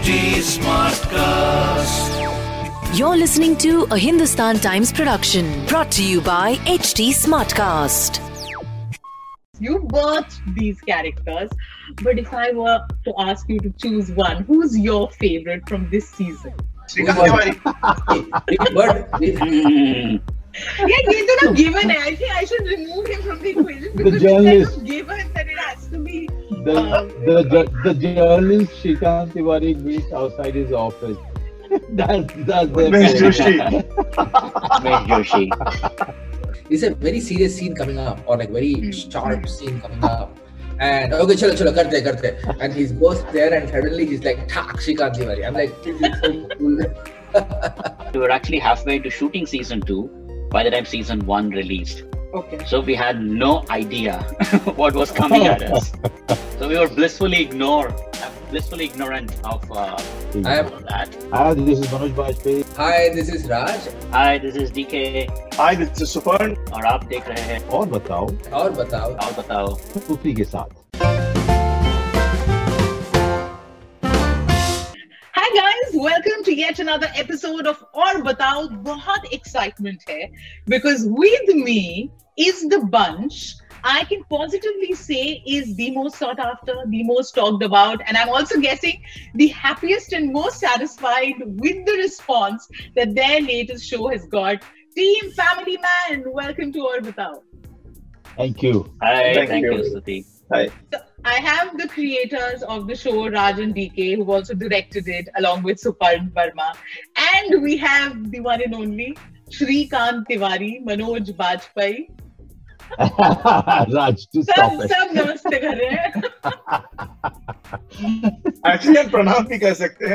HT Smartcast. You're listening to a Hindustan Times production brought to you by HT Smartcast. You birthed these characters, but if I were to ask you to choose one, who's your favorite from this season? But yeah, he's not given. I think I should remove him from the equation because the journalist. Kind given that it has to be the, the, the, the journalist Shrikant Tiwari meets outside his office. that's that's their Umesh favorite. Joshi. Umesh Joshi. It's a very serious scene coming up, or like very hmm. sharp scene coming up. And okay, chalo, chalo, karte, karte. And he goes there, and suddenly he's like, "Tak, Shrikant Tiwari." I'm like, this is so cool. we were actually halfway to shooting season two by the time season one released. Okay. So we had no idea what was coming at us. So we were blissfully ignored, blissfully ignorant of uh, mm-hmm. that. Hi, this is Manoj Bajpayee. Hi, this is Raj. Hi, this is DK. Hi, this is Suparn. और आप देख tell हैं और बताओ tell बताओ Tell बताओ सूफी के साथ to yet another episode of Aur Batao. बहुत excitement here because with me is the bunch. I can positively say is the most sought after, the most talked about, and I'm also guessing the happiest and most satisfied with the response that their latest show has got. Team Family Man, welcome to Aur Batao. Thank you. Hi, thank, thank you, you Hi. So I have the creators of the show, Raj and DK, who also directed it along with Suparn Verma. And we have the one and only Srikant Tiwari, Manoj Bajpayee. Raj, just सब, सब नमस्ते namaste, रहे हैं actually हम प्रणाम भी कर सकते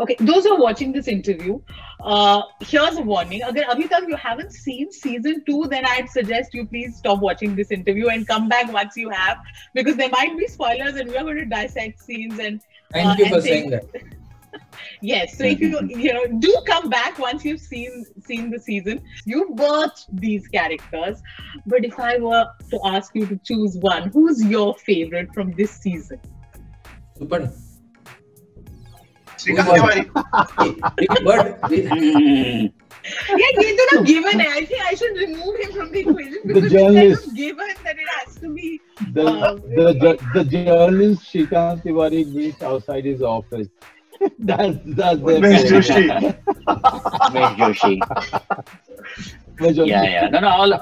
Okay, those who are watching this interview, uh, here's a warning. Again, Abhita, if you haven't seen season two, then I'd suggest you please stop watching this interview and come back once you have, because there might be spoilers and we are going to dissect scenes and. Uh, Thank uh, you and for saying that. yes so if you you know do come back once you've seen seen the season you've watched these characters but if i were to ask you to choose one who's your favorite from this season Super. But we, yeah, he's not given. I think I should remove him from the equation because the journalist, it's kind given that it has to be. The, uh, the, the, the journalist Shrikant Tiwari meets outside his office. That's that's their Mesh Joshi. Mesh Joshi. yeah, yeah. No, no. All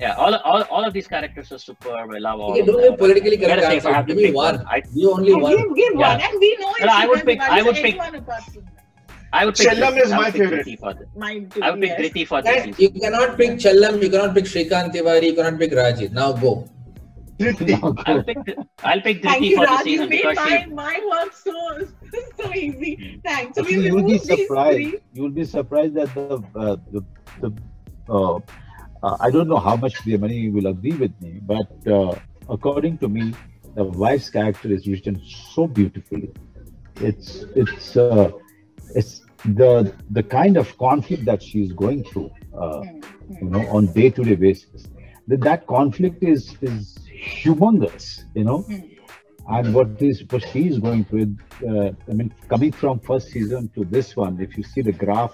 yeah, all, all, all of these characters are superb. I love all okay, of don't them. politically correct say, if I answer. have to me pick one. I, Give only Oh, one. give, give Yeah. one, and we know No, I would pick- I would pick- anyone apart from that. I would pick. Chellam is I would my favorite. Dhriti Mine too. I would pick yes. Dhriti for this you cannot pick Chellam, you cannot pick Shrikant Tiwari, you cannot pick Rajit. Now go. I'll pick. I'll pick Thank you, for the Raj. You season made because my, she. my work so so easy. Thanks. So we you'll be surprised. You'll be surprised that the uh, the, the uh, uh, I don't know how much the Priyamani will agree with me, but uh, according to me, the wife's character is written so beautifully. It's it's uh, it's the the kind of conflict that she's going through, uh, you know, on day to day basis. That that conflict is is humongous, you know. And what is what she is going through, uh, I mean, coming from first season to this one, if you see the graph,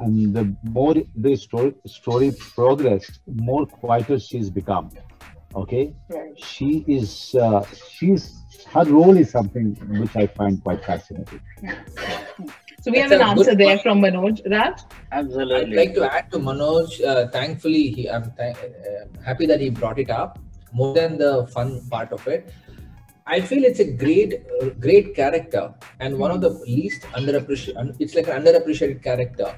and the more the story story progressed, more quieter she's become. Okay, Right. she is uh, she's her role is something which I find quite fascinating. So we have an answer there point. from Manoj. Raj? Absolutely. I'd like to add to Manoj. Uh, thankfully, he, I'm th- uh, happy that he brought it up. More than the fun part of it, I feel it's a great, uh, great character and one of the least underappreciated. It's like an underappreciated character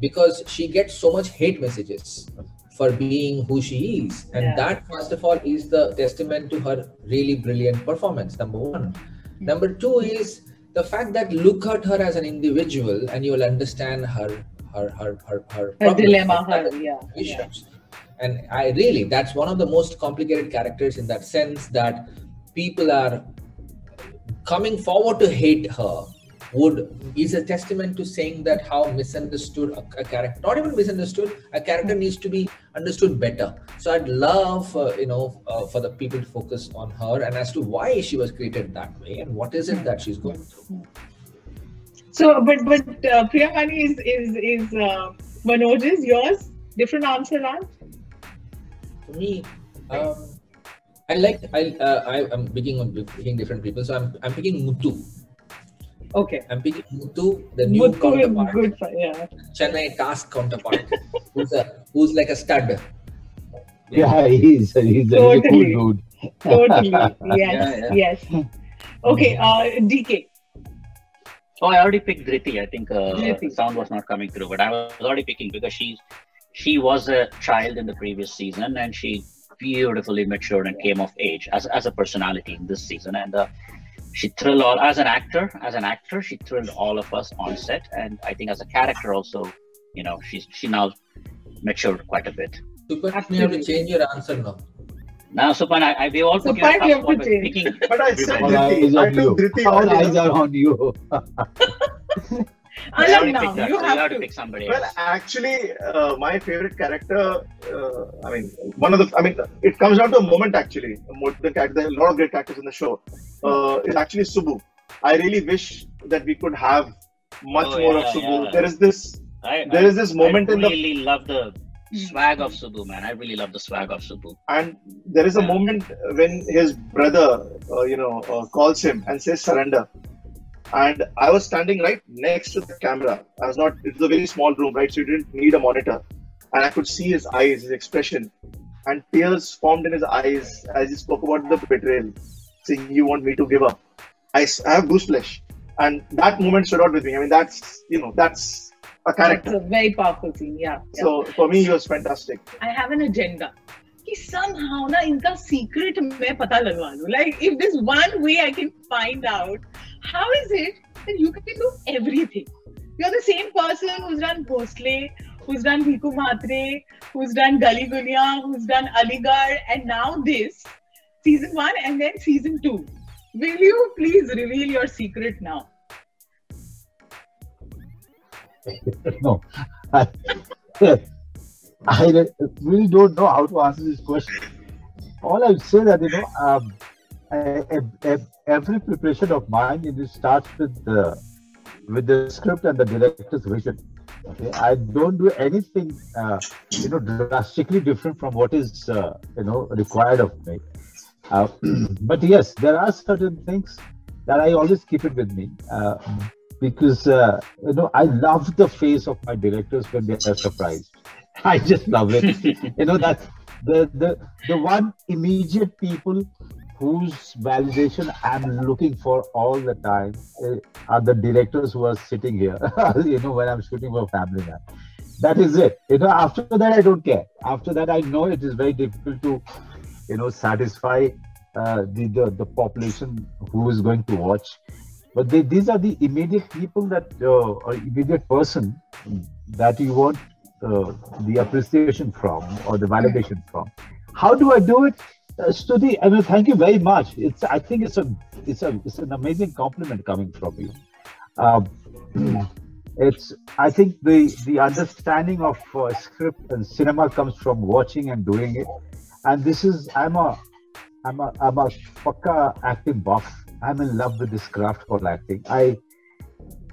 because she gets so much hate messages for being who she is, and Yeah. that first of all is the testament to her really brilliant performance. Number one. Number two is the fact that look at her as an individual and you will understand her her her her her, Her problems, dilemma, her her, yeah. yeah. And I really that's one of the most complicated characters in that sense that people are coming forward to hate her would is a testament to saying that how misunderstood a, a character, not even misunderstood, a character needs to be understood better. So I'd love, uh, you know, uh, for the people to focus on her and as to why she was created that way and what is it that she's going through. So, but but uh, Priyamani is is is uh, Manoj's yours. Different answer, Raj. For me, um, I like I uh, I am picking on picking different people. So I'm I'm picking Muthu. Okay. I'm picking Muthu, the new Muthu is counterpart, good. For, yeah. Chennai task counterpart, who's a who's like a stud. Yeah, he's, he's, he's a Totally. cool dude. Totally. Yes. Yeah, yeah. Yes. Okay. Uh, DK. Oh, I already picked Dhriti. I think uh, Dhriti. sound was not coming through, but I was already picking because she's she was a child in the previous season and she beautifully matured and came of age as, as a personality in this season and uh, she thrilled all as an actor as an actor she thrilled all of us on set and i think as a character also you know she's she now matured quite a bit Super, you have to change your answer now. now Suparn, I, I we all put Suparn, you you in a have to change. picking But I said All eyes Dhriti. I on took you. Dhriti All earlier. eyes are on you. I Alam already now. You so have have to to. pick somebody Well, else. actually, uh, my favorite character, uh, I mean, one of the, I mean, it comes down to a moment actually. More than character, there are a lot of great characters in the show. Uh, is actually Subu. I really wish that we could have much Oh, more yeah, of Subu. yeah. There is this, I, there I, is this moment I in the I really love the swag of Subu, man. I really love the swag of Subu. and there is a moment when his brother, uh, you know, uh, calls him and says surrender. And I was standing right next to the camera. I was not. It was a very small room, right? So you didn't need a monitor, and I could see his eyes, his expression, and tears formed in his eyes as he spoke about the betrayal, saying you want me to give up. I, I have goose flesh, and that moment stood out with me. I mean, that's you know, that's a character. It's a very powerful scene, yeah. So for me, he was fantastic. I have an agenda. कि somehow in the secret मैं पता like if there's one way I can find out how is it that you can do everything you're the same person who's done ghostly, who's done Bhiku Mhatre who's done Gali Guleiyan who's done Aligarh and now this season one and then season two. Will you please reveal your secret now? no. I, really don't know how to answer this question. All I would say that, you know, um, every preparation of mine it starts with the with the script and the director's vision. Okay, I don't do anything, uh, you know, drastically different from what is, uh, you know, required of me. Uh, but yes, there are certain things that I always keep it with me. Uh, because uh, you know I love the face of my directors when they are surprised. I just love it. you know that the the the one immediate people whose validation I'm looking for all the time uh, are the directors who are sitting here. you know when I'm shooting for Family Man. That is it. You know after that I don't care. After that I know it is very difficult to you know satisfy uh, the, the the population who is going to watch. But they, these are the immediate people that uh, or immediate person that you want uh, the appreciation from or the validation from. How do i do it? Uh, i mean thank you very much. It's i think it's a it's a it's an amazing compliment coming from you. Um, it's i think the the understanding of uh, script and cinema comes from watching and doing it and this is i'm a i'm a i'm a pakka acting buff I'm in love with this craft called acting. I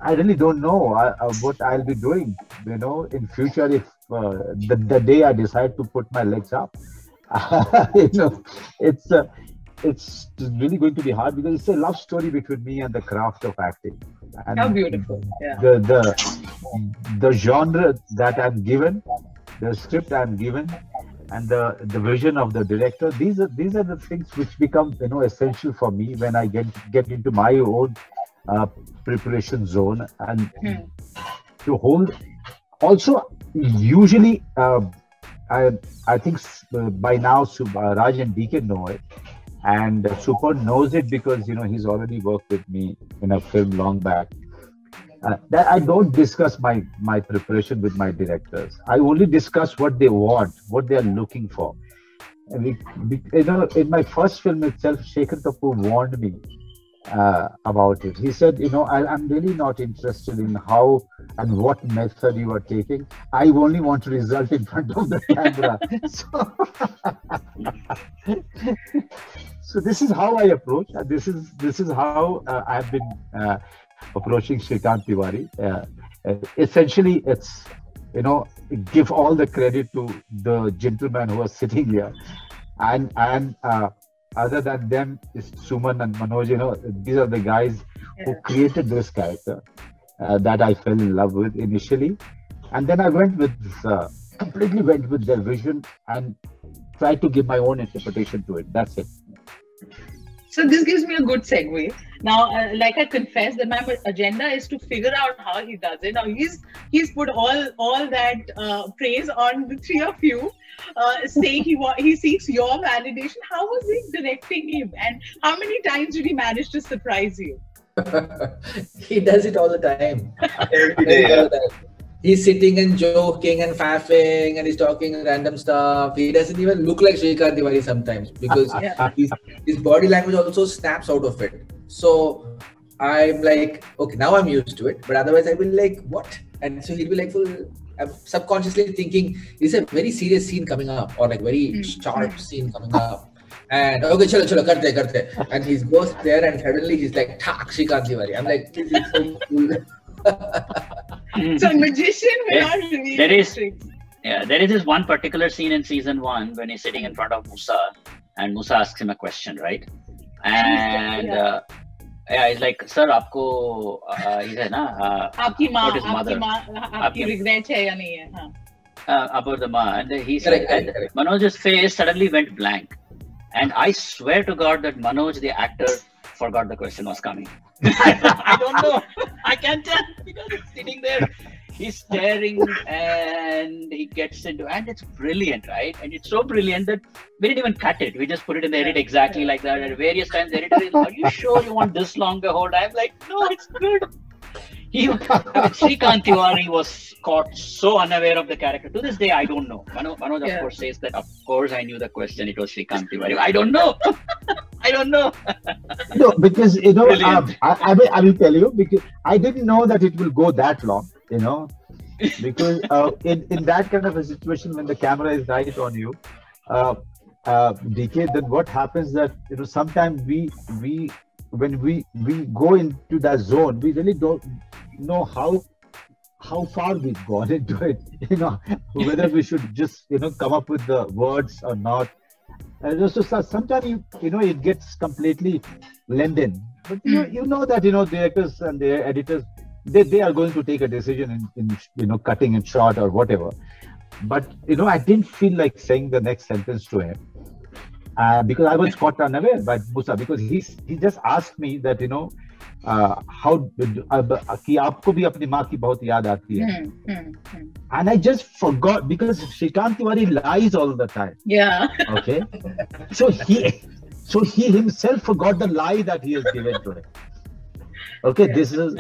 I really don't know uh, uh, what I'll be doing. You know, in future, if uh, the, the day I decide to put my legs up, you know, it's uh, it's really going to be hard because it's a love story between me and the craft of acting. And How beautiful. Yeah. The the the genre that I'm given, the script I'm given, and the the vision of the director. These are these are the things which become you know essential for me when i get get into my own uh, preparation zone and Hmm. to hold also usually uh, i i think uh, by now uh, raj and dk know it. And Suparn knows it because you know he's already worked with me in a film long back uh, that I don't discuss my my preparation with my directors. I only discuss what they want, what they are looking for. And we, we, you know, in my first film itself, Shekhar Kapur warned me uh, about it. He said, you know, I, I'm really not interested in how and what method you are taking. I only want to result in front of the camera. so, so this is how I approach. This is this is how uh, I've been uh, approaching Shrikant Tiwari. Uh, uh, essentially, it's you know give all the credit to the gentleman who was sitting here, and and uh, other than them is Suman and Manoj. You know, these are the guys who created this character uh, that I fell in love with initially, and then I went with uh, completely went with their vision and tried to give my own interpretation to it. That's it. So this gives me a good segue. Now, uh, like I confessed, that my agenda is to figure out how he does it. Now he's he's put all all that uh, praise on the three of you, uh, saying he wa- he seeks your validation. How was he directing him, and how many times did he manage to surprise you? he does it all the time. Every day, yeah. He's sitting and joking and faffing and he's talking random stuff. He doesn't even look like Shrikant Tiwari sometimes because Yeah. his, his body language also snaps out of it. So I'm like, okay, now I'm used to it. But otherwise, I will like, what? And so he'll be like, I'm subconsciously thinking, is a very serious scene coming up or like very Hmm. sharp scene coming up. And okay, chalo, chalo, karte, karte. And he goes there and suddenly he's like, tak, Shrikant Tiwari. I'm like, this is so cool. So magician There- without revealing there is- tricks. Yeah, there is this one particular scene in season one when he's sitting in front of Musa, and Musa asks him a question, right? And Yeah. uh, yeah, he's like, "Sir, आपको uh, he said, ना uh, आपकी माँ What is आपकी mother? माँ आपकी आपकी- regret है या नहीं है हाँ uh, about the ma," and he said, Correct, correct, and correct. Manoj's face suddenly went blank, and I swear to God that Manoj, the actor, forgot the question was coming. I don't know. I can't tell because he's sitting there. He's staring and he gets into and it's brilliant, right? And it's so brilliant that we didn't even cut it. We just put it in the edit exactly like that. And various times the editor is, Are you sure you want this long the whole? I'm like, no, it's good. He I Tiwari was caught so unaware of the character. To this day, I don't know. Manoj, Manoj of Yeah. course, says that, of course, I knew the question. It was Srikant Tiwari. I don't know. I don't know. No, because you know, um, I, I, will, I will tell you because I didn't know that it will go that long. You know, because uh, in in that kind of a situation when the camera is right on you, uh, uh, DK, then what happens that you know sometimes we we when we we go into that zone, we really don't know how how far we've gone into it. You know, whether we should just you know come up with the words or not. and so, so sometimes you you know it gets completely blend in. But you, Mm. you know that you know directors and their editors they, they are going to take a decision in, in you know cutting it short or whatever. But you know I didn't feel like saying the next sentence to him uh, because I was caught unaware by Musa because he he just asked me that you know uh, how अब कि आपको भी अपनी माँ की बहुत याद आती है Hmm, hmm, hmm. and I just forgot because Shrikant Tiwari lies all the time yeah so he himself forgot the lie that he has given to him okay this is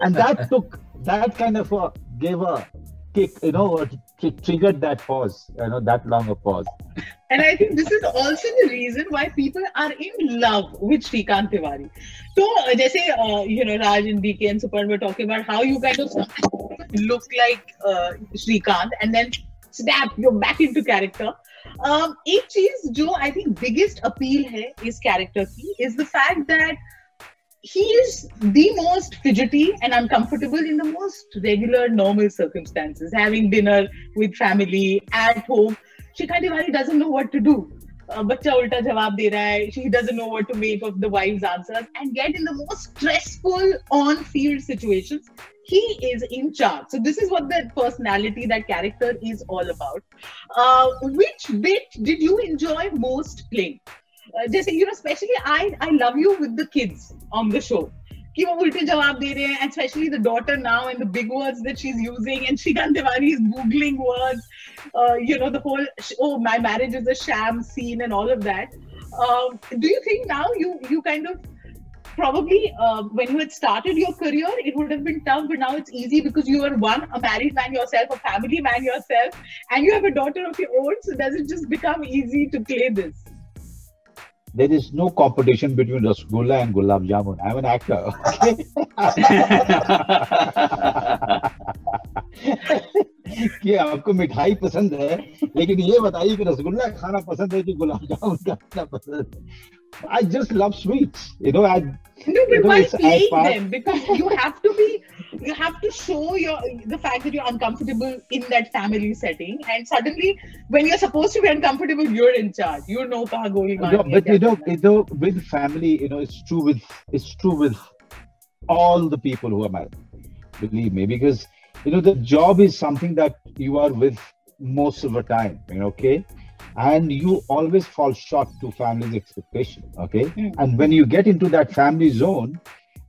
and that took that kind of a gave a kick, you know, triggered that pause, you know, that long a pause. And I think this is also the reason why people are in love with Srikant Tiwari. So, uh, just say, uh, you know, Raj and DK and Suparn were talking about how you kind of look like uh, Srikant and then snap, you're back into character. Um, एक चीज जो I think biggest appeal है इस character की is the fact that he is the most fidgety and uncomfortable in the most regular normal circumstances having dinner with family at home Shikhar Tiwari doesn't know what to do. Uh, बच्चा उल्टा जवाब दे रहा है she doesn't know what to make of the wife's answers and yet in the most stressful on-field situations he is in charge so this is what that personality that character is all about uh, which bit did you enjoy most playing uh, जैसे you know especially I I love you with the kids on the show कि वो उल्टे जवाब दे रहे हैं and especially the daughter now and the big words that she's using and Shrikant Tiwari is googling words uh, you know the whole sh- oh my marriage is a sham scene and all of that um, do you think now you you kind of probably uh, when you had started your career it would have been tough but now it's easy because you are one a married man yourself a family man yourself and you have a daughter of your own so does it just become easy to play this There is no competition between Rasgulla and Gulab Jamun. I'm an actor. कि आपको मिठाई पसंद है लेकिन ये बताइए कि रसगुल्ला खाना पसंद है कि गुलाब जामुन खाना पसंद है I just love sweets you know I No, but You know, why playing them? Because you have to be, you have to show your the fact that you're uncomfortable in that family setting, and suddenly when you're supposed to be uncomfortable, you're in charge. You know kaha goli No, but you know, you know, with family, you know, it's true with it's true with all the people who are married. Believe me, because you know the job is something that you are with most of the time. You know, okay, and you always fall short to family's expectation. Okay, Mm. and when you get into that family zone,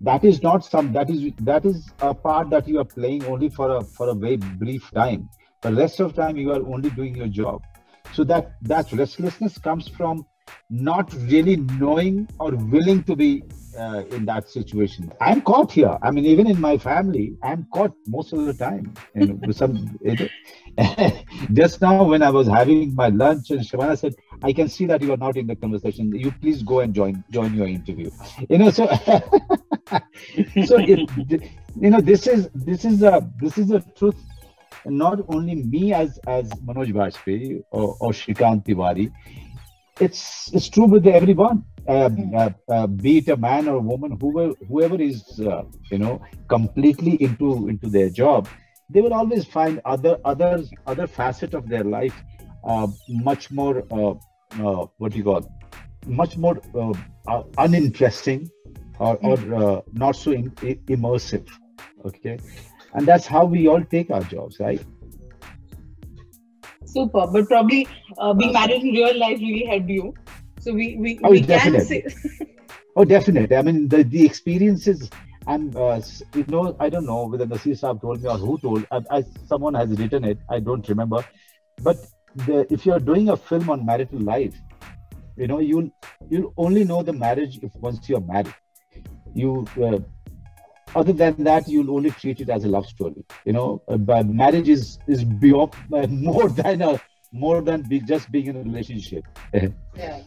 that is not some that is that is a part that you are playing only for a for a very brief time. The rest of time you are only doing your job. So that that restlessness comes from not really knowing or willing to be uh, in that situation. I'm caught here. I mean, even in my family, I'm caught most of the time. You know, with some. It, just now, when I was having my lunch, and Shabana said, "I can see that you are not in the conversation. You please go and join join your interview." You know, so so it, you know, this is this is a this is a truth. Not only me as as Manoj Bajpayee or, or Shrikant Tiwari, it's it's true with everyone. Uh, uh, uh, be it a man or a woman, whoever whoever is uh, you know completely into into their job, they will always find other other other facet of their life uh, much more uh, uh, what do you call much more uh, uh, uninteresting or, or uh, not so im- i- immersive. Okay, and that's how we all take our jobs, right? Super, but probably uh, being married in real life really helped you. So we we, Oh, we can definitely. say Oh, definitely. I mean, the, the experiences, and uh, you know, I don't know whether Nasir Saab told me or who told. I, I, someone has written it. I don't remember. But the, if you're doing a film on marital life, you know, you'll you'll only know the marriage if once you're married. You, uh, other than that, you'll only treat it as a love story. You know, uh, but marriage is is beyond uh, more than a more than be, just being in a relationship. yeah, yeah.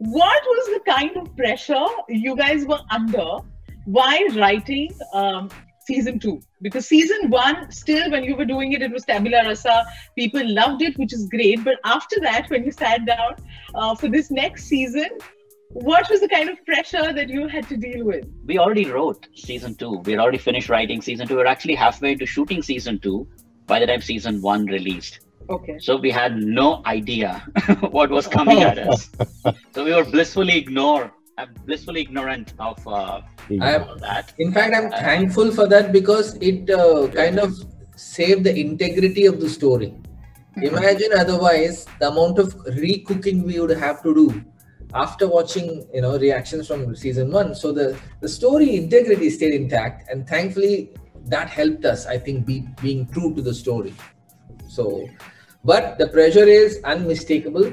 What was the kind of pressure you guys were under while writing um, season two? Because season one, still when you were doing it, it was tabula rasa. People loved it, which is great. But after that, when you sat down uh, for this next season, what was the kind of pressure that you had to deal with? we already wrote season two. We had already finished writing season two. We are actually halfway into shooting season two by the time season one released. Okay. So we had no idea what was coming at us. So we were blissfully ignore, uh, blissfully ignorant of uh, I that. in fact, I'm thankful for that because it uh, kind of saved the integrity of the story. Imagine otherwise the amount of recooking we would have to do after watching, you know, reactions from season one. So the the story integrity stayed intact, and thankfully that helped us. I think be being true to the story. So, but the pressure is unmistakable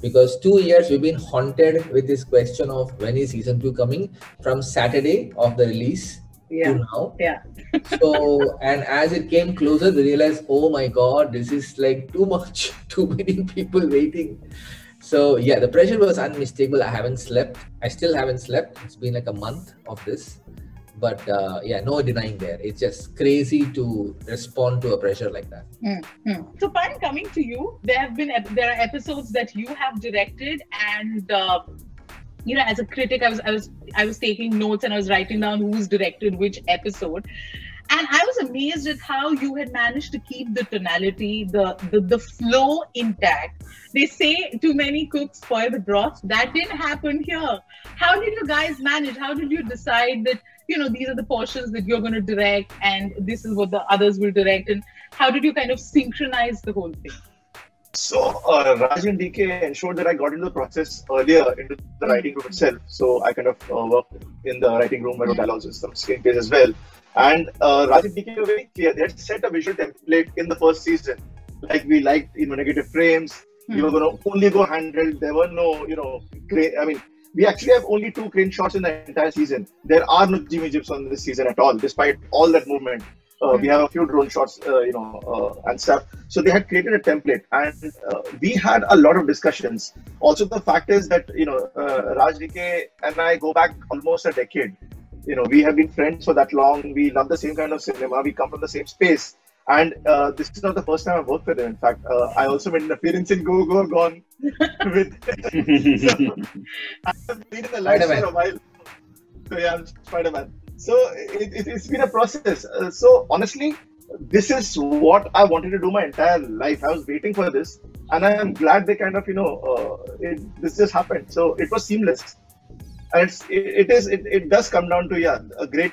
because two years we've been haunted with this question of when is season two coming from Saturday of the release Yeah. to now. Yeah. So, and as it came closer, we realized, oh my god, this is like too much, too many people waiting. So, yeah, the pressure was unmistakable. I haven't slept. I still haven't slept. It's been like a month of this. But uh, yeah, no denying there. It's just crazy to respond to a pressure like that. So, Pan, coming to you, there have been there are episodes that you have directed, and uh, you know, as a critic, I was I was I was taking notes and I was writing down who's directed which episode, and I was amazed at how you had managed to keep the tonality, the the, the flow intact. They say too many cooks spoil the broth. That didn't happen here. How did you guys manage? How did you decide that? You know, these are the portions that you're going to direct, and this is what the others will direct. And how did you kind of synchronize the whole thing? So uh, Raj and DK ensured that I got into the process earlier into the writing room itself. So I kind of uh, worked in the writing room, I wrote dialogues and some screenplays as well. And uh, Raj and DK were very clear. They had set a visual template in the first season. Like we liked you know negative frames. We were going to only go handheld. There were no you know crane. I mean, we actually have only two crane shots in the entire season. There are no Jimmy Jibs on this season at all, despite all that movement. Uh, We have a few drone shots, uh, you know, uh, and stuff. So they had created a template, and uh, we had a lot of discussions. Also, the fact is that you know, uh, Raj DK and I go back almost a decade. You know, we have been friends for that long. We love the same kind of cinema. We come from the same space. And uh, this is not the first time I've worked with him. In fact, uh, I also made an appearance in Go Goa Gone with. so, I've been in the lights for a while. So yeah, I'm Spider-Man. So it, it, has been a process. Uh, so honestly, this is what I wanted to do my entire life. I was waiting for this, and I am glad they kind of you know uh, it, this just happened. So it was seamless, and it's it, it is it, it does come down to yeah a great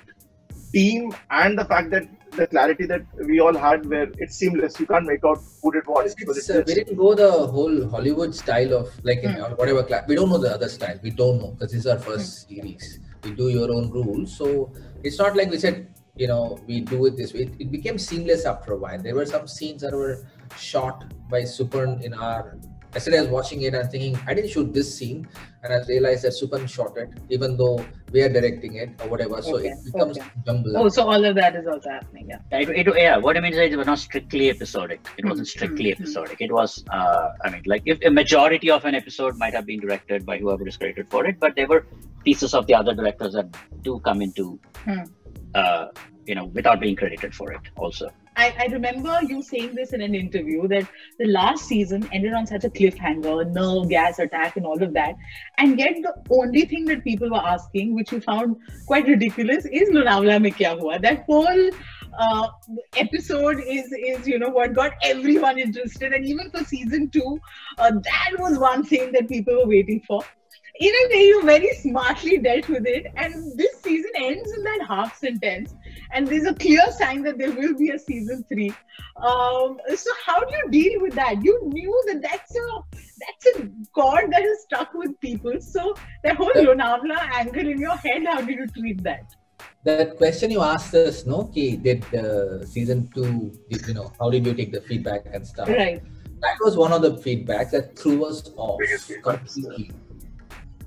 team and the fact that the clarity that we all had where it's seamless. You can't make out who did what. because It's, it's uh, we didn't go the whole Hollywood style of like in, or whatever class. We don't know the other style. We don't know because this is our first series. We do your own rules, so it's not like we said. You know, we do it this way. It, it became seamless after a while. There were some scenes that were shot by Suparn in our. Yesterday, I was watching it and thinking, I didn't shoot this scene, and I realized that Suparn shot it, even though we are directing it or whatever. So Okay, it becomes okay. jumbled. Oh, so all of that is also happening. Yeah. It, it, yeah, what I mean is it was not strictly episodic. It wasn't strictly Mhm. episodic. It was, uh, I mean, like if a majority of an episode might have been directed by whoever is credited for it, but there were pieces of the other directors that do come into, Hmm. uh, you know, without being credited for it also. I, I remember you saying this in an interview that the last season ended on such a cliffhanger, nerve gas attack, and all of that. And yet, the only thing that people were asking, which you found quite ridiculous, is Lonavala mein hua? That whole uh, episode is, is, you know, what got everyone interested. And even for season two, uh, that was one thing that people were waiting for. In a way, you very smartly dealt with it. And this season ends in that half sentence and there's a clear sign that there will be a season three. Um, so how do you deal with that? You knew that that's a that's a chord that is stuck with people. So that whole Lonavala angle in your head, how did you treat that? that question you asked us, no, Ki, did uh, season two, did, you know, how did you take the feedback and stuff? Right. That was one of the feedbacks that threw us off Biggest feedbacks, completely.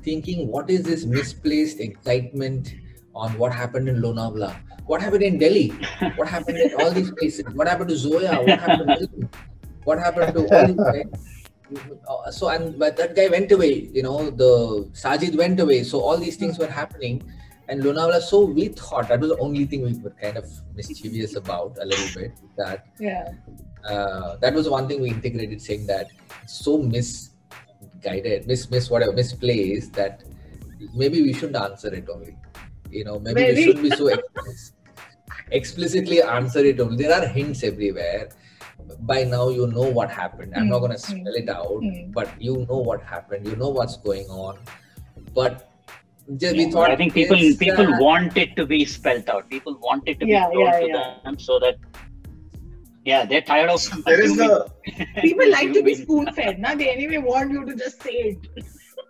Thinking, what is this misplaced excitement on what happened in Lonavala? What happened in Delhi? What happened in all these places? What happened to Zoya? What happened to Milton? What happened to all these guys? Uh, So and but that guy went away. You know, the Sajid went away. So all these things were happening, and Lonavala. So we thought that was the only thing we were kind of mischievous about a little bit. That Yeah. uh, that was one thing we integrated, saying that it's so misguided, miss, miss whatever, misplaced that maybe we shouldn't answer it only. You know, maybe Maybe. we shouldn't be so ex- explicitly answer it only. There are hints everywhere. By now, you know what happened. I'm not Mm, going to mm, spell it out, mm. but you know what happened. You know what's going on. But just we thought I think people people uh, want it to be spelled out. People want it to Yeah, be told yeah, to yeah. them so that yeah, they're tired of. There is a. people like to be spoon fed. Now they anyway want you to just say it.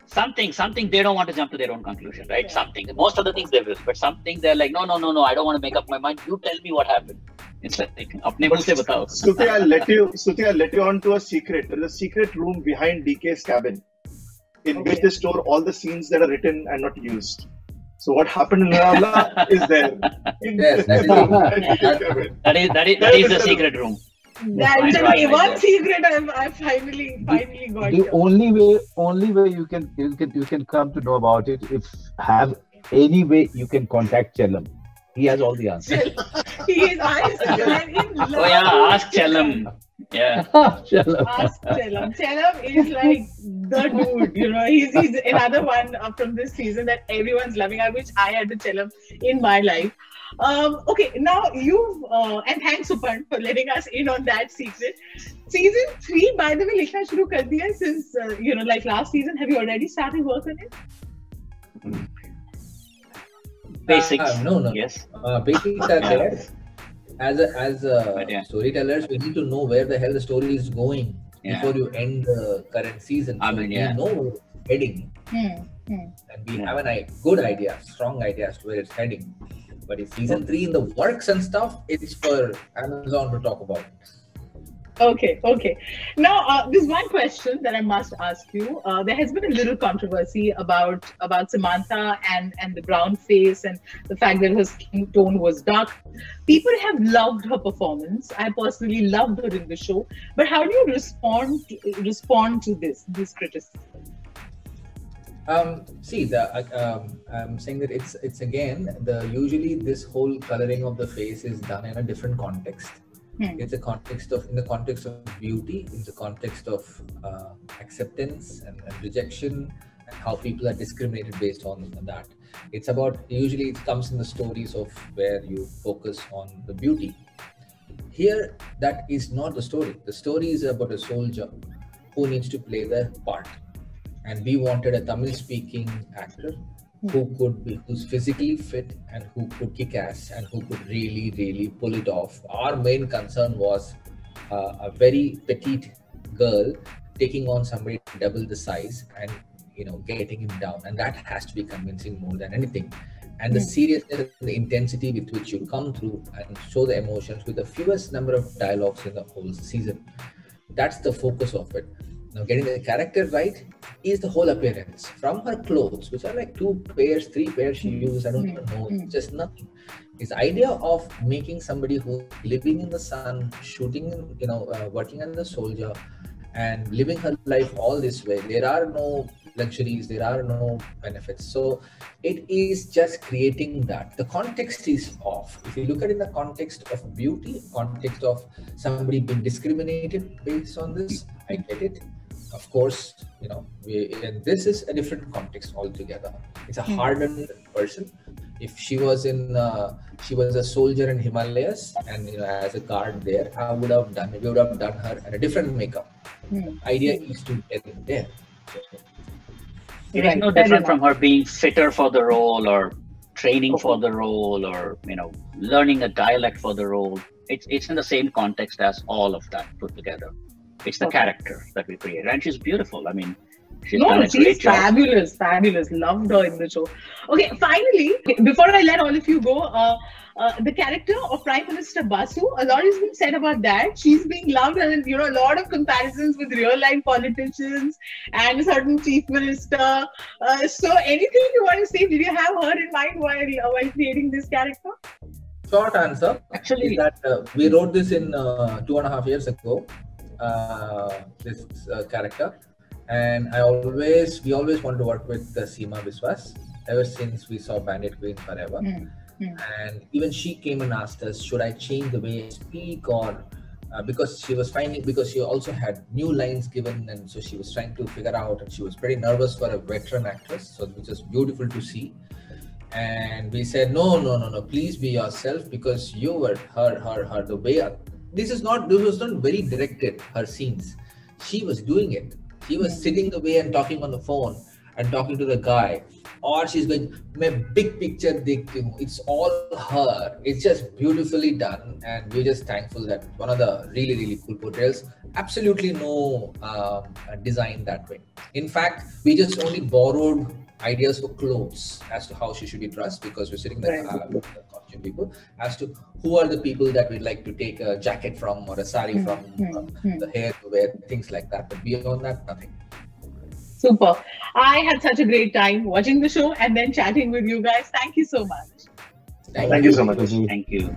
something, something they don't want to jump to their own conclusion, right? Yeah. Something. Most of the things they will, but something they're like, no, no, no, no, I don't want to make up my mind. You tell me what happened. It's like, apne but, se batao. I'll let you. Suti, I'll let you on to a secret. There's a secret room behind DK's cabin, in okay. which they store all the scenes that are written and not used. So what happened in Lonavala is there. Yes, that is, that is, that is, that is the secret room. That's Right, the one secret I'm, I finally finally got. the here. only way only way you can you can you can come to know about it if have any way you can contact Chellam. He has all the answers. he is I am in love. Oh yeah, ask Chellam. Yeah. Chellam. Ask Chellam. Chellam is like the dude, you know. He's, he's another one uh, from this season that everyone's loving. I wish I had a Chellam in my life. Um, okay, now you uh, and thanks Suparn for letting us in on that secret. Season three, by the way, likhna shuru kar diya since uh, you know, like last season. Have you already started work on it? Basics. Uh, no, no. Yes. uh, basics are there. As a, as a yeah. storytellers, we need to know where the hell the story is going Yeah. before you end the current season. I So mean, we yeah. know where it's heading, Hmm. hmm. and we Yeah. have a good idea, strong idea as to where it's heading. But if season three in the works and stuff, it's for Amazon to talk about. Okay, okay. Now, uh, there's one question that I must ask you. Uh, there has been a little controversy about about Samantha and and the brown face and the fact that her skin tone was dark. People have loved her performance. I personally loved her in the show. But how do you respond to, respond to this this criticism? Um, see, the uh, um, I'm saying that it's it's again the usually this whole coloring of the face is done in a different context Hmm. it's a context of in the context of beauty in the context of uh, acceptance and, and, rejection and how people are discriminated based on that. It's about usually it comes in the stories of where you focus on the beauty. Here that is not the story. The story is about a soldier who needs to play the part. And we wanted a tamil speaking actor who could be who's physically fit and who could kick ass and who could really really pull it off. Our main concern was uh, a very petite girl taking on somebody double the size and you know getting him down. And that has to be convincing more than anything. And the seriousness and the intensity with which you come through and show the emotions with the fewest number of dialogues in the whole season. That's the focus of it now, getting the character right is the whole appearance from her clothes, which are like two pairs, three pairs she uses. I don't even know, Mm. just nothing. This idea of making somebody who living in the sun, shooting, you know, uh, working as a soldier, and living her life all this way. There are no luxuries, there are no benefits. So it is just creating that. The context is off. If you look at it in the context of beauty, context of somebody being discriminated based on this, I get it. Of course, you know, we, and this is a different context altogether. It's a hardened person. If she was in, uh, she was a soldier in Himalayas, and you know, as a guard there, I would have done. We would have done her in a different makeup. Hmm. Idea is to get it there. It is Right, no different from her being fitter for the role or training for the role or you know learning a dialect for the role. It's it's in the same context as all of that put together. It's the Okay. character that we create, and she's beautiful. I mean, she's no, done a she's great job. fabulous, fabulous. Loved her in the show. Okay, finally, before I let all of you go, uh, uh, the character of Prime Minister Basu, a lot has been said about that. She's being loved, and you know, a lot of comparisons with real life politicians and a certain chief minister. Uh, so, anything you want to say? Did you have her in mind while uh, while creating this character? Short answer Actually, is that uh, we wrote this in uh, two and a half years ago. Uh, this uh, character, and I always we always wanted to work with uh, Seema Biswas ever since we saw Bandit Queen Forever. Hmm, hmm. And even she came and asked us, should I change the way I speak or uh, because she was finding because she also had new lines given and so she was trying to figure out and she was pretty nervous for a veteran actress so which is beautiful to see and we said no no no no please be yourself because you were her her her the way this is not this was not very directed her scenes. She was doing it. She was sitting away and talking on the phone and talking to the guy. Or she's going my big picture it's all her. It's just beautifully done and we're just thankful that one of the really really cool portrayals absolutely no um, design that way. In fact we just only borrowed ideas for clothes as to how she should be dressed because we're sitting there Right. uh, with people as to who are the people that we'd like to take a jacket from or a sari Hmm, from hmm, uh, hmm. the hair to wear things like that but beyond that nothing Super. I had such a great time watching the show and then chatting with you guys. Thank you so much. Thank you so much. thank you.